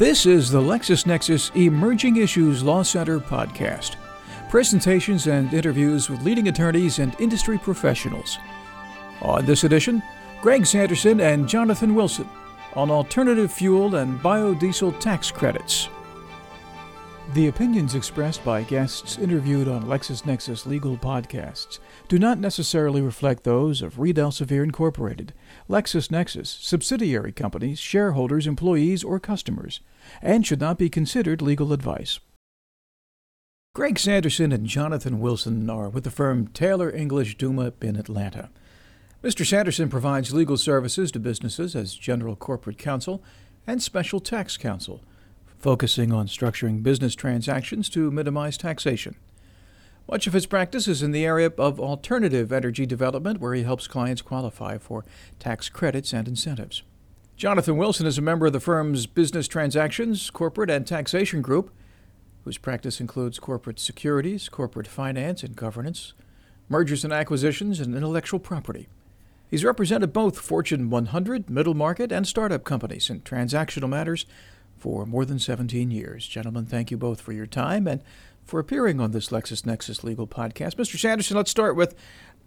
This is the LexisNexis Emerging Issues Law Center podcast. Presentations and interviews with leading attorneys and industry professionals. On this edition, Greg Sanderson and Jonathan Wilson on alternative fuel and biodiesel tax credits. The opinions expressed by guests interviewed on LexisNexis legal podcasts do not necessarily reflect those of Reed Elsevier Incorporated, LexisNexis, subsidiary companies, shareholders, employees, or customers, and should not be considered legal advice. Greg Sanderson and Jonathan Wilson are with the firm Taylor English Duma in Atlanta. Mr. Sanderson provides legal services to businesses as general corporate counsel and special tax counsel focusing on structuring business transactions to minimize taxation. Much of his practice is in the area of alternative energy development, where he helps clients qualify for tax credits and incentives. Jonathan Wilson is a member of the firm's Business Transactions, Corporate, and Taxation Group, whose practice includes corporate securities, corporate finance and governance, mergers and acquisitions, and intellectual property. He's represented both Fortune 100, middle market, and startup companies in transactional matters for more than 17 years. Gentlemen, thank you both for your time and for appearing on this LexisNexis Legal podcast. Mr. Sanderson, let's start with,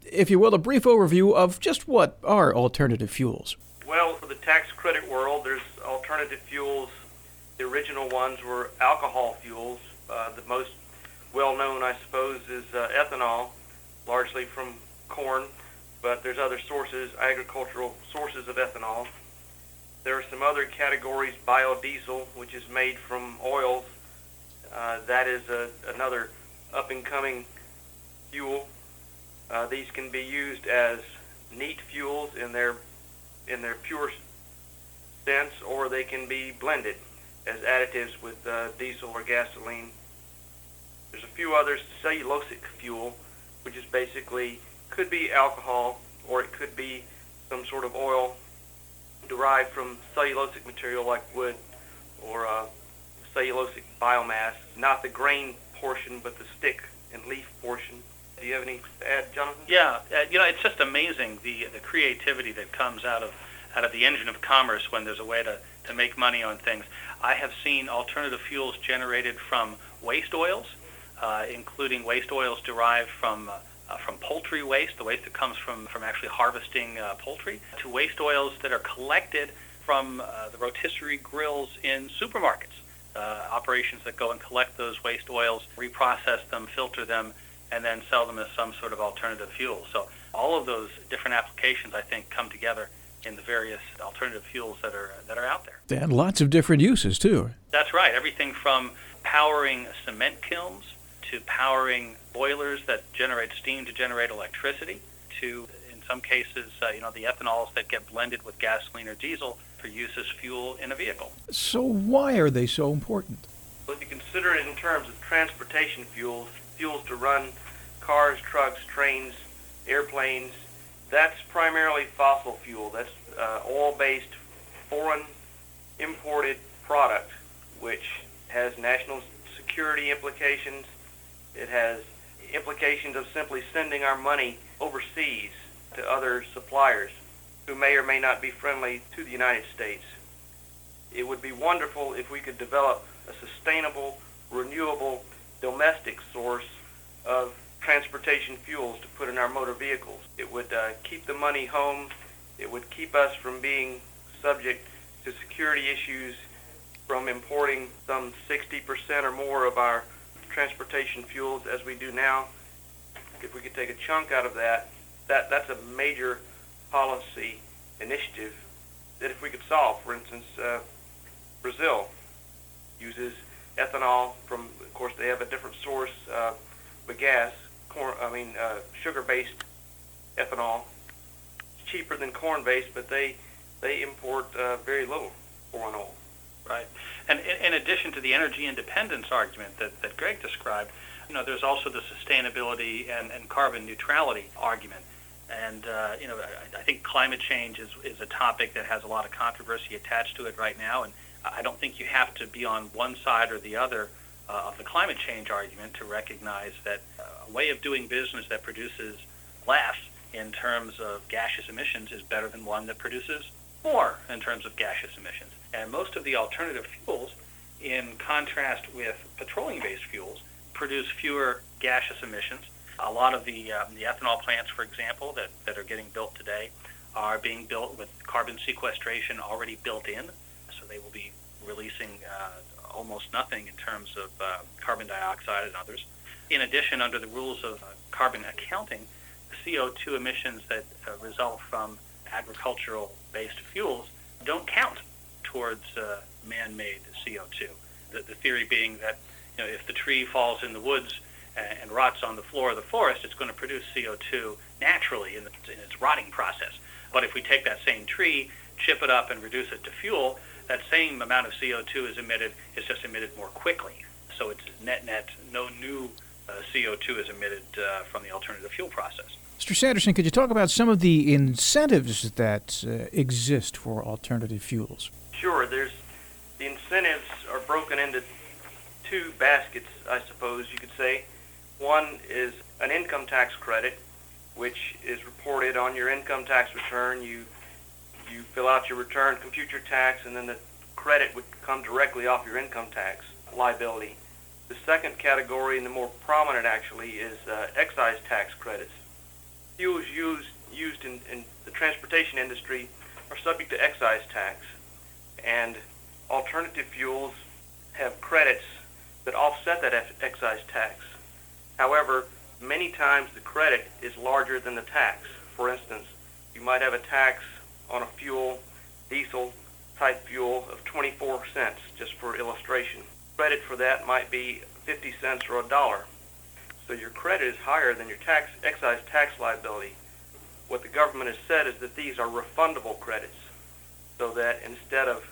if you will, a brief overview of just what are alternative fuels. Well, for the tax credit world, there's alternative fuels. The original ones were alcohol fuels. Uh, the most well known, I suppose, is uh, ethanol, largely from corn, but there's other sources, agricultural sources of ethanol. There are some other categories, biodiesel, which is made from oils. Uh, that is a, another up-and-coming fuel. Uh, these can be used as neat fuels in their in their pure sense, or they can be blended as additives with uh, diesel or gasoline. There's a few others, cellulosic fuel, which is basically could be alcohol or it could be some sort of oil derived from cellulosic material like wood or uh, cellulosic biomass, not the grain portion, but the stick and leaf portion. Do you have any to add, Jonathan? Yeah, uh, you know, it's just amazing the the creativity that comes out of out of the engine of commerce when there's a way to, to make money on things. I have seen alternative fuels generated from waste oils, uh, including waste oils derived from uh, uh, from poultry waste, the waste that comes from, from actually harvesting uh, poultry, to waste oils that are collected from uh, the rotisserie grills in supermarkets. Uh, operations that go and collect those waste oils, reprocess them, filter them, and then sell them as some sort of alternative fuel. So all of those different applications, I think, come together in the various alternative fuels that are that are out there. And lots of different uses too. That's right. Everything from powering cement kilns to powering boilers that generate steam to generate electricity, to in some cases, uh, you know, the ethanols that get blended with gasoline or diesel for use as fuel in a vehicle. So why are they so important? Well, if you consider it in terms of transportation fuels, fuels to run cars, trucks, trains, airplanes, that's primarily fossil fuel. That's uh, oil-based, foreign imported product, which has national security implications. It has implications of simply sending our money overseas to other suppliers who may or may not be friendly to the United States. It would be wonderful if we could develop a sustainable, renewable, domestic source of transportation fuels to put in our motor vehicles. It would uh, keep the money home. It would keep us from being subject to security issues from importing some 60% or more of our transportation fuels as we do now, if we could take a chunk out of that, that that's a major policy initiative that if we could solve, for instance, uh, Brazil uses ethanol from, of course, they have a different source, uh, but gas, corn, I mean, uh, sugar-based ethanol. It's cheaper than corn-based, but they they import uh, very little foreign oil. Right. And in, in addition to the energy independence argument that, that Greg described, you know, there's also the sustainability and, and carbon neutrality argument. And, uh, you know, I, I think climate change is, is a topic that has a lot of controversy attached to it right now. And I don't think you have to be on one side or the other uh, of the climate change argument to recognize that a way of doing business that produces less in terms of gaseous emissions is better than one that produces more in terms of gaseous emissions. And most of the alternative fuels in contrast with petroleum-based fuels, produce fewer gaseous emissions. A lot of the, um, the ethanol plants, for example, that, that are getting built today are being built with carbon sequestration already built in, so they will be releasing uh, almost nothing in terms of uh, carbon dioxide and others. In addition, under the rules of uh, carbon accounting, the CO2 emissions that uh, result from agricultural-based fuels don't count towards uh, man-made CO2. The, the theory being that you know, if the tree falls in the woods and, and rots on the floor of the forest, it's going to produce CO2 naturally in, the, in its rotting process. But if we take that same tree, chip it up, and reduce it to fuel, that same amount of CO2 is emitted. It's just emitted more quickly. So it's net net, no new uh, CO2 is emitted uh, from the alternative fuel process. Mr. Sanderson, could you talk about some of the incentives that uh, exist for alternative fuels? Sure. There's the incentives are broken into two baskets, I suppose you could say. One is an income tax credit, which is reported on your income tax return. You you fill out your return, compute your tax, and then the credit would come directly off your income tax liability. The second category, and the more prominent actually, is uh, excise tax credits. Fuels used used in, in the transportation industry are subject to excise tax, and alternative fuels have credits that offset that excise tax. However, many times the credit is larger than the tax. For instance, you might have a tax on a fuel, diesel type fuel of 24 cents, just for illustration. Credit for that might be 50 cents or a dollar. So your credit is higher than your tax excise tax liability. What the government has said is that these are refundable credits, so that instead of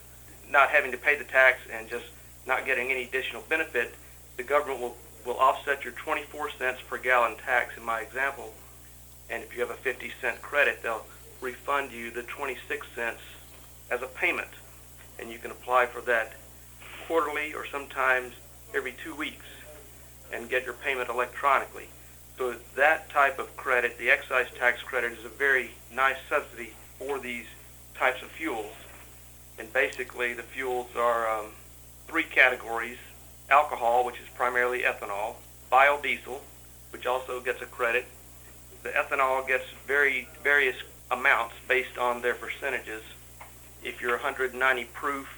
not having to pay the tax and just not getting any additional benefit, the government will, will offset your 24 cents per gallon tax in my example. And if you have a 50 cent credit, they'll refund you the 26 cents as a payment. And you can apply for that quarterly or sometimes every two weeks and get your payment electronically. So that type of credit, the excise tax credit, is a very nice subsidy for these types of fuels. And basically the fuels are um, three categories. Alcohol, which is primarily ethanol, biodiesel, which also gets a credit. The ethanol gets very various amounts based on their percentages. If you're 190 proof,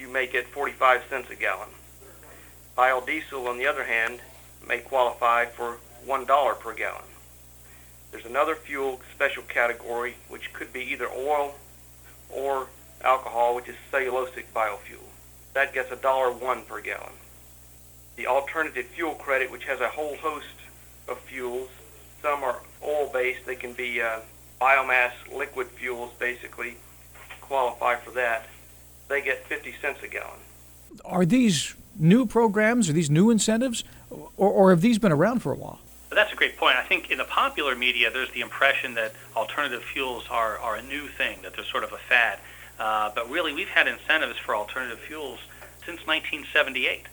you may get 45 cents a gallon. Biodiesel, on the other hand, may qualify for $1 per gallon. There's another fuel special category which could be either oil or alcohol, which is cellulosic biofuel. That gets a dollar one per gallon. The alternative fuel credit, which has a whole host of fuels, some are oil-based. They can be uh, biomass liquid fuels, basically, qualify for that. They get 50 cents a gallon. Are these new programs? Are these new incentives? Or, or have these been around for a while? That's a great point. I think in the popular media, there's the impression that alternative fuels are, are a new thing, that they're sort of a fad. Uh, but really, we've had incentives for alternative fuels since 1978.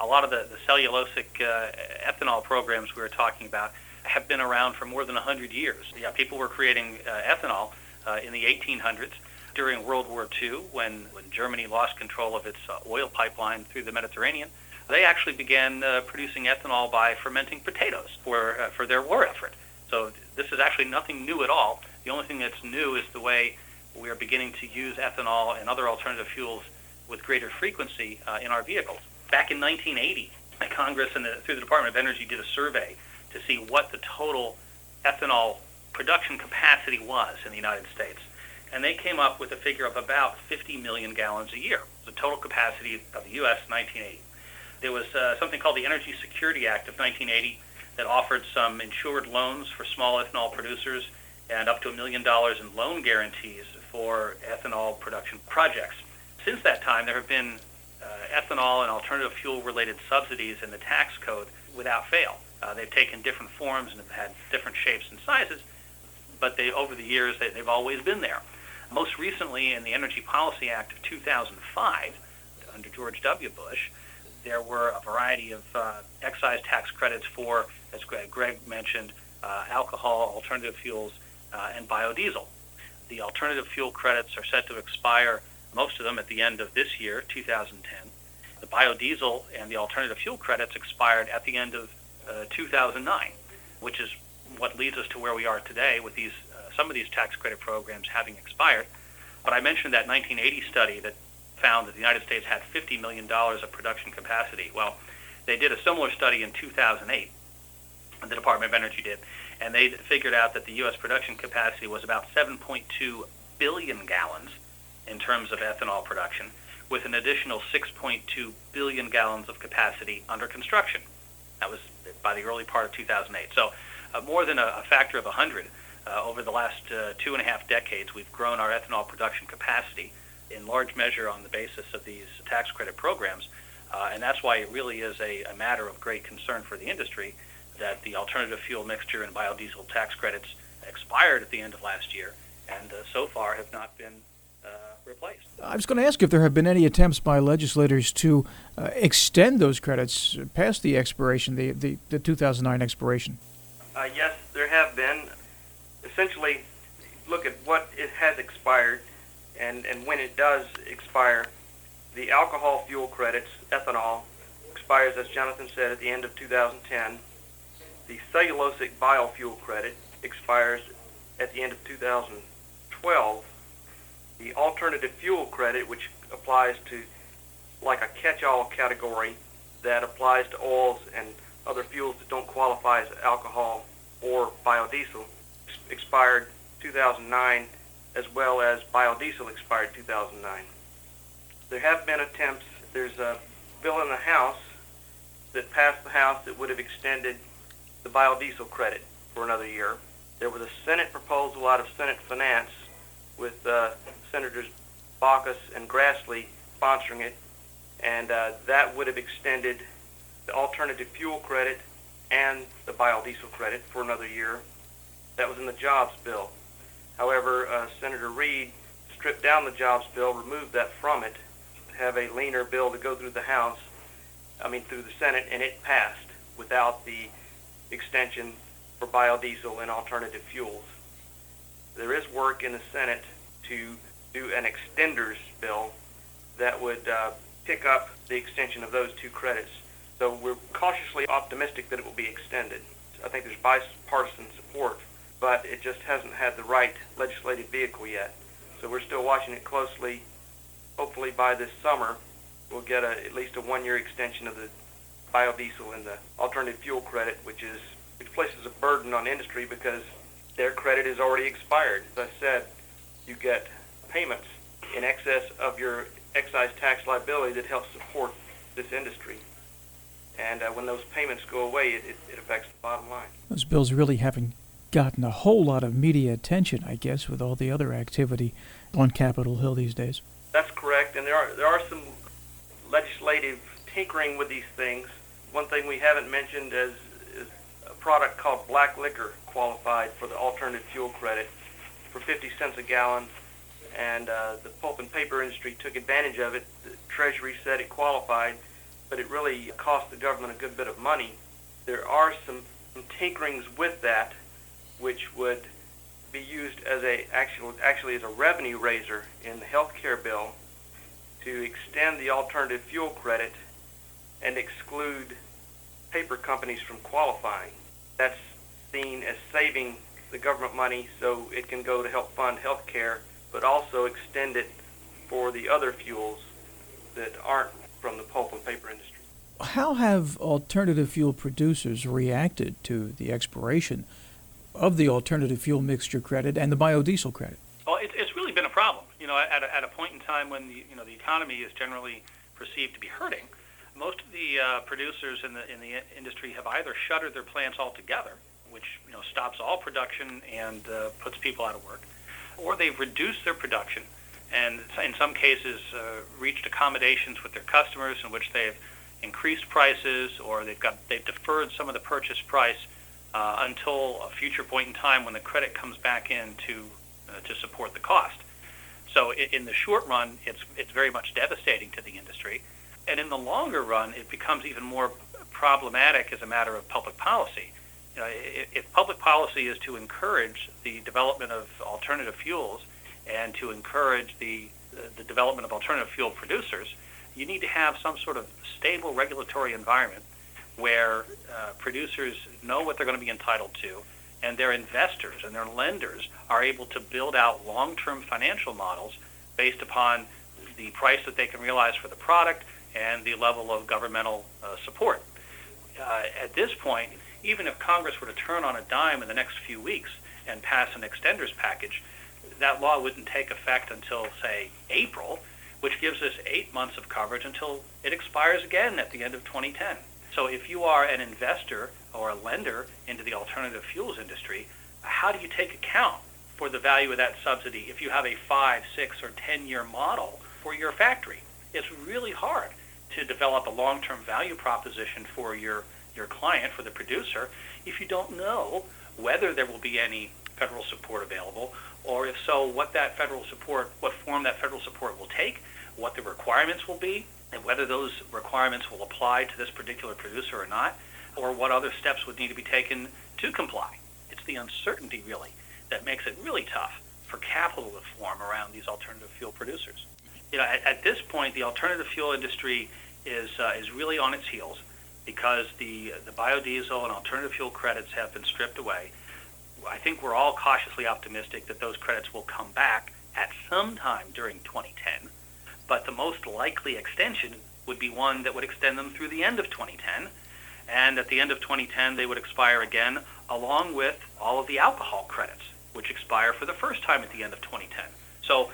A lot of the, the cellulosic uh, ethanol programs we were talking about have been around for more than 100 years. Yeah, people were creating uh, ethanol uh, in the 1800s during World War II when, when Germany lost control of its uh, oil pipeline through the Mediterranean. They actually began uh, producing ethanol by fermenting potatoes for, uh, for their war effort. So this is actually nothing new at all. The only thing that's new is the way we are beginning to use ethanol and other alternative fuels with greater frequency uh, in our vehicles. Back in 1980, Congress and the, through the Department of Energy did a survey to see what the total ethanol production capacity was in the United States. And they came up with a figure of about 50 million gallons a year, the total capacity of the U.S. in 1980. There was uh, something called the Energy Security Act of 1980 that offered some insured loans for small ethanol producers and up to a million dollars in loan guarantees for ethanol production projects. Since that time, there have been ethanol and alternative fuel related subsidies in the tax code without fail. Uh, they've taken different forms and have had different shapes and sizes, but they, over the years, they, they've always been there. Most recently, in the Energy Policy Act of 2005, under George W. Bush, there were a variety of uh, excise tax credits for, as Greg, Greg mentioned, uh, alcohol, alternative fuels, uh, and biodiesel. The alternative fuel credits are set to expire, most of them at the end of this year, 2010. the biodiesel and the alternative fuel credits expired at the end of uh, 2009, which is what leads us to where we are today with these uh, some of these tax credit programs having expired. But I mentioned that 1980 study that found that the United States had $50 million of production capacity. Well, they did a similar study in 2008, the Department of Energy did, and they figured out that the U.S. production capacity was about 7.2 billion gallons in terms of ethanol production, with an additional 6.2 billion gallons of capacity under construction. That was by the early part of 2008. So uh, more than a, a, factor of 100 uh, over the last uh, two and a half decades, we've grown our ethanol production capacity in large measure on the basis of these tax credit programs. Uh, and that's why it really is a, a matter of great concern for the industry that the alternative fuel mixture and biodiesel tax credits expired at the end of last year and uh, so far have not been replaced. I was going to ask if there have been any attempts by legislators to uh, extend those credits past the expiration, the, the, the 2009 expiration. Uh, yes, there have been. Essentially, look at what it has expired and, and when it does expire. The alcohol fuel credits, ethanol, expires, as Jonathan said, at the end of 2010. The cellulosic biofuel credit expires at the end of 2012 the alternative fuel credit, which applies to like a catch-all category that applies to oils and other fuels that don't qualify as alcohol or biodiesel, expired 2009, as well as biodiesel expired 2009. There have been attempts. There's a bill in the House that passed the House that would have extended the biodiesel credit for another year. There was a Senate proposal out of Senate Finance with uh, Senators Baucus and Grassley sponsoring it, and uh, that would have extended the alternative fuel credit and the biodiesel credit for another year. That was in the jobs bill. However, uh, Senator Reid stripped down the jobs bill, removed that from it, have a leaner bill to go through the House, I mean through the Senate, and it passed without the extension for biodiesel and alternative fuels. There is work in the Senate to do an extenders bill that would uh, pick up the extension of those two credits. So we're cautiously optimistic that it will be extended. I think there's bipartisan support, but it just hasn't had the right legislative vehicle yet. So we're still watching it closely. Hopefully by this summer, we'll get a, at least a one-year extension of the biodiesel and the alternative fuel credit, which is which places a burden on industry because their credit is already expired. As I said, you get payments in excess of your excise tax liability that helps support this industry. And uh, when those payments go away, it, it, it affects the bottom line. Those bills really haven't gotten a whole lot of media attention, I guess, with all the other activity on Capitol Hill these days. That's correct, and there are there are some legislative tinkering with these things. One thing we haven't mentioned is, is a product called black liquor qualified for the alternative fuel credit for 50 cents a gallon, and uh, the pulp and paper industry took advantage of it. The Treasury said it qualified, but it really cost the government a good bit of money. There are some, some tinkerings with that, which would be used as a actual, actually as a revenue raiser in the health care bill to extend the alternative fuel credit and exclude paper companies from qualifying. That's seen as saving the government money so it can go to help fund health care, but also extend it for the other fuels that aren't from the pulp and paper industry. How have alternative fuel producers reacted to the expiration of the alternative fuel mixture credit and the biodiesel credit? Well, it, it's really been a problem. You know, at a, at a point in time when the you know the economy is generally perceived to be hurting, most of the uh, producers in the in the industry have either shuttered their plants altogether which you know stops all production and uh, puts people out of work, or they've reduced their production and in some cases uh, reached accommodations with their customers in which they've increased prices or they've got they've deferred some of the purchase price uh, until a future point in time when the credit comes back in to uh, to support the cost. So in the short run, it's it's very much devastating to the industry, and in the longer run, it becomes even more problematic as a matter of public policy you know, if public policy is to encourage the development of alternative fuels and to encourage the the development of alternative fuel producers, you need to have some sort of stable regulatory environment where uh, producers know what they're going to be entitled to, and their investors and their lenders are able to build out long-term financial models based upon the price that they can realize for the product and the level of governmental uh, support. Uh, at this point, even if Congress were to turn on a dime in the next few weeks and pass an extenders package, that law wouldn't take effect until, say, April, which gives us eight months of coverage until it expires again at the end of 2010. So if you are an investor or a lender into the alternative fuels industry, how do you take account for the value of that subsidy if you have a five, six, or 10 year model for your factory? It's really hard to develop a long-term value proposition for your, your client, for the producer, if you don't know whether there will be any federal support available, or if so, what that federal support, what form that federal support will take, what the requirements will be, and whether those requirements will apply to this particular producer or not, or what other steps would need to be taken to comply. It's the uncertainty, really, that makes it really tough for capital to form around these alternative fuel producers. You know, at, at this point, the alternative fuel industry is uh, is really on its heels because the the biodiesel and alternative fuel credits have been stripped away. I think we're all cautiously optimistic that those credits will come back at some time during 2010 but the most likely extension would be one that would extend them through the end of 2010. And at the end of 2010, they would expire again, along with all of the alcohol credits, which expire for the first time at the end of 2010. So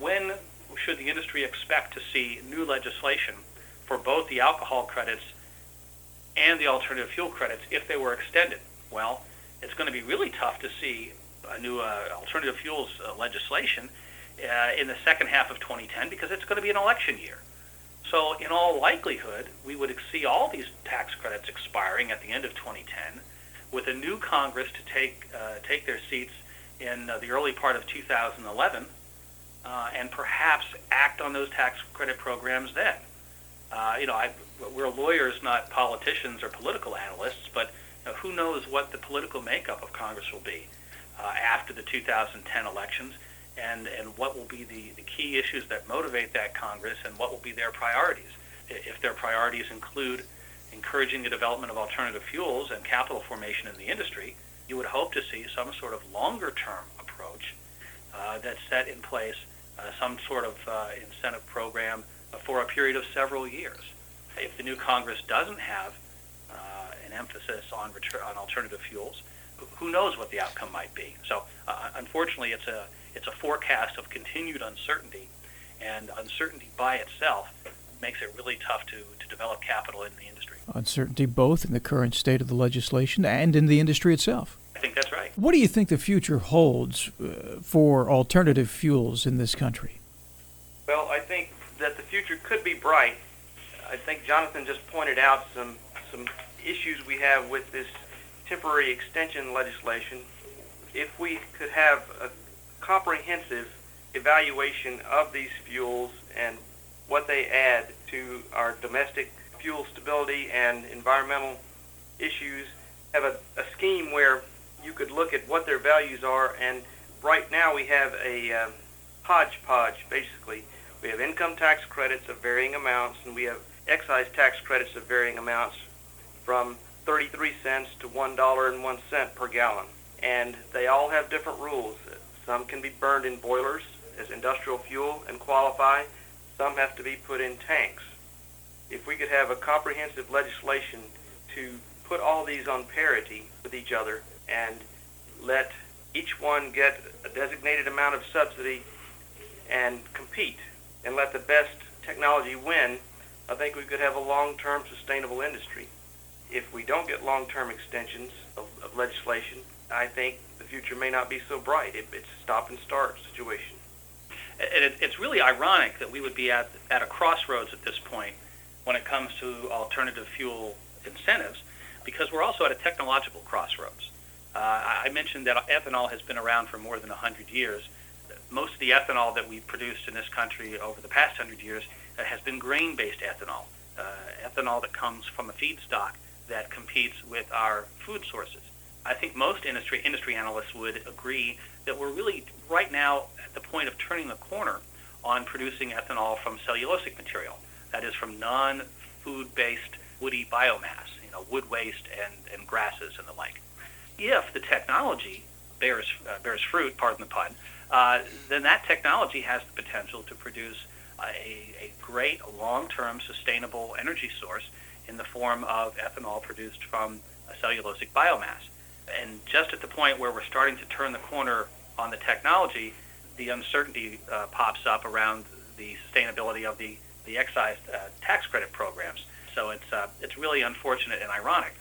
when should the industry expect to see new legislation for both the alcohol credits and the alternative fuel credits if they were extended? Well, it's going to be really tough to see a new uh, alternative fuels uh, legislation uh, in the second half of 2010 because it's going to be an election year. So in all likelihood, we would see all these tax credits expiring at the end of 2010, with a new Congress to take uh, take their seats in uh, the early part of 2011, uh, and perhaps act on those tax credit programs then. Uh, you know, I, we're lawyers, not politicians or political analysts, but you know, who knows what the political makeup of Congress will be uh, after the 2010 elections and, and what will be the, the key issues that motivate that Congress and what will be their priorities. If their priorities include encouraging the development of alternative fuels and capital formation in the industry, you would hope to see some sort of longer term approach uh, that set in place uh, some sort of uh, incentive program for a period of several years. If the new Congress doesn't have uh, an emphasis on, retur- on alternative fuels, who knows what the outcome might be. So, uh, unfortunately, it's a it's a forecast of continued uncertainty, and uncertainty by itself makes it really tough to, to develop capital in the industry. Uncertainty both in the current state of the legislation and in the industry itself. I think that's right. What do you think the future holds uh, for alternative fuels in this country? Well, I think that the future could be bright. I think Jonathan just pointed out some some issues we have with this temporary extension legislation. If we could have a comprehensive evaluation of these fuels and what they add to our domestic fuel stability and environmental issues. Have a, a scheme where you could look at what their values are, and right now we have a uh, hodgepodge, basically. We have income tax credits of varying amounts, and we have excise tax credits of varying amounts from 33 cents to $1.01 per gallon. And they all have different rules. Some can be burned in boilers as industrial fuel and qualify. Some have to be put in tanks. If we could have a comprehensive legislation to put all these on parity with each other and let each one get a designated amount of subsidy and compete and let the best technology win, I think we could have a long-term sustainable industry. If we don't get long-term extensions of, of legislation, I think the future may not be so bright. It, it's a stop and start situation. And it, it's really ironic that we would be at, at a crossroads at this point when it comes to alternative fuel incentives because we're also at a technological crossroads. Uh, I mentioned that ethanol has been around for more than 100 years. Most of the ethanol that we've produced in this country over the past 100 years uh, has been grain-based ethanol, uh, ethanol that comes from a feedstock that competes with our food sources. I think most industry industry analysts would agree that we're really right now at the point of turning the corner on producing ethanol from cellulosic material. that is from non-food-based woody biomass, you know, wood waste and, and grasses and the like. If the technology bears, uh, bears fruit, pardon the pun, uh, then that technology has the potential to produce a, a great long-term sustainable energy source in the form of ethanol produced from cellulosic biomass. And just at the point where we're starting to turn the corner on the technology, the uncertainty uh, pops up around the sustainability of the, the excise uh, tax credit programs. So it's, uh, it's really unfortunate and ironic.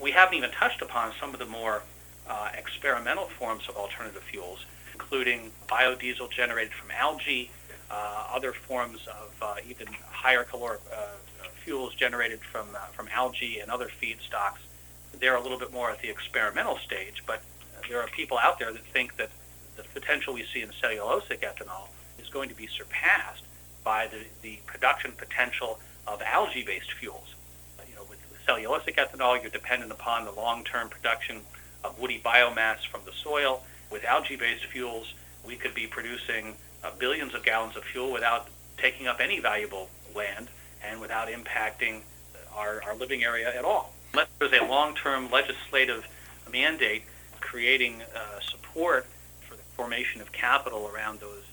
We haven't even touched upon some of the more uh, experimental forms of alternative fuels, including biodiesel generated from algae, uh, other forms of even higher caloric fuels generated from, from algae and other feedstocks. They're a little bit more at the experimental stage, but there are people out there that think that the potential we see in cellulosic ethanol is going to be surpassed by the, the production potential of algae-based fuels. Uh, you know, with cellulosic ethanol, you're dependent upon the long-term production of woody biomass from the soil. With algae-based fuels, we could be producing uh, billions of gallons of fuel without taking up any valuable land and without impacting our, our living area at all. Unless there's a long-term legislative mandate creating uh, support for the formation of capital around those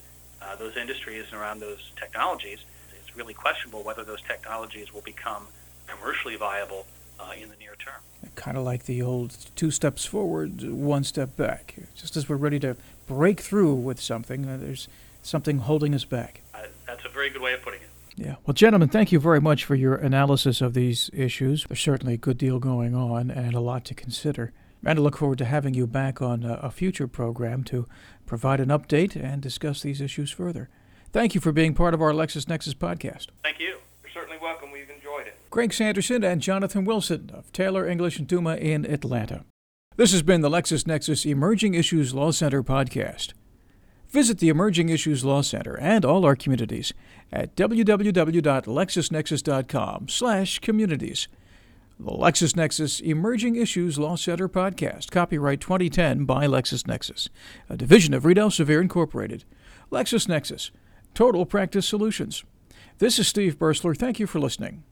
uh, those industries and around those technologies, it's really questionable whether those technologies will become commercially viable uh, in the near term. Kind of like the old two steps forward, one step back. Just as we're ready to break through with something, uh, there's something holding us back. Uh, that's a very good way of putting it. Yeah. Well, gentlemen, thank you very much for your analysis of these issues. There's certainly a good deal going on and a lot to consider. And I look forward to having you back on a, future program to provide an update and discuss these issues further. Thank you for being part of our LexisNexis podcast. Thank you. You're certainly welcome. We've enjoyed Greg Sanderson and Jonathan Wilson of Taylor English and Duma in Atlanta. This has been the LexisNexis Emerging Issues Law Center podcast. Visit the Emerging Issues Law Center and all our communities at www.lexisnexis.com/communities. The LexisNexis Emerging Issues Law Center podcast, copyright 2010 by LexisNexis, a division of Reed Elsevier Incorporated. LexisNexis, Total Practice Solutions. This is Steve Bursler. Thank you for listening.